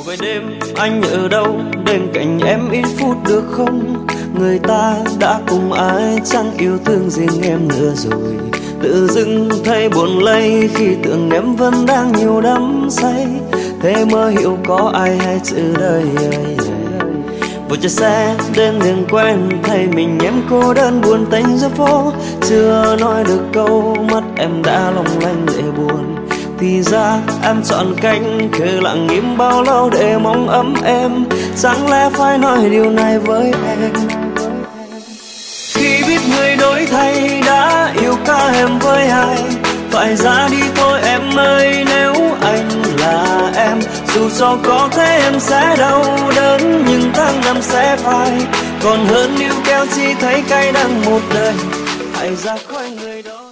Một vài đêm anh ở đâu? Bên cạnh em ít phút được không? Người ta đã cùng ai Chẳng yêu thương riêng em nữa rồi? Tự dưng thấy buồn lây Khi tưởng em vẫn đang nhiều đắm say. Thế mơ hiểu có ai hay chữ đời Vừa chia xe đến đường quen Thấy mình em cô đơn buồn tênh giữa phố. Chưa nói được câu Mắt em đã long lanh để buồn thì ra em chọn cách cứ lặng im bao lâu để mong ấm em. Chẳng lẽ phải nói điều này với em? Khi biết người đổi thay đã yêu ca em với ai, phải ra đi thôi em ơi, nếu anh là em, dù cho có thế em sẽ đau đớn, nhưng tháng năm sẽ phai. Còn hơn yêu kéo chỉ thấy cay đắng một đời hãy ra khỏi người đó.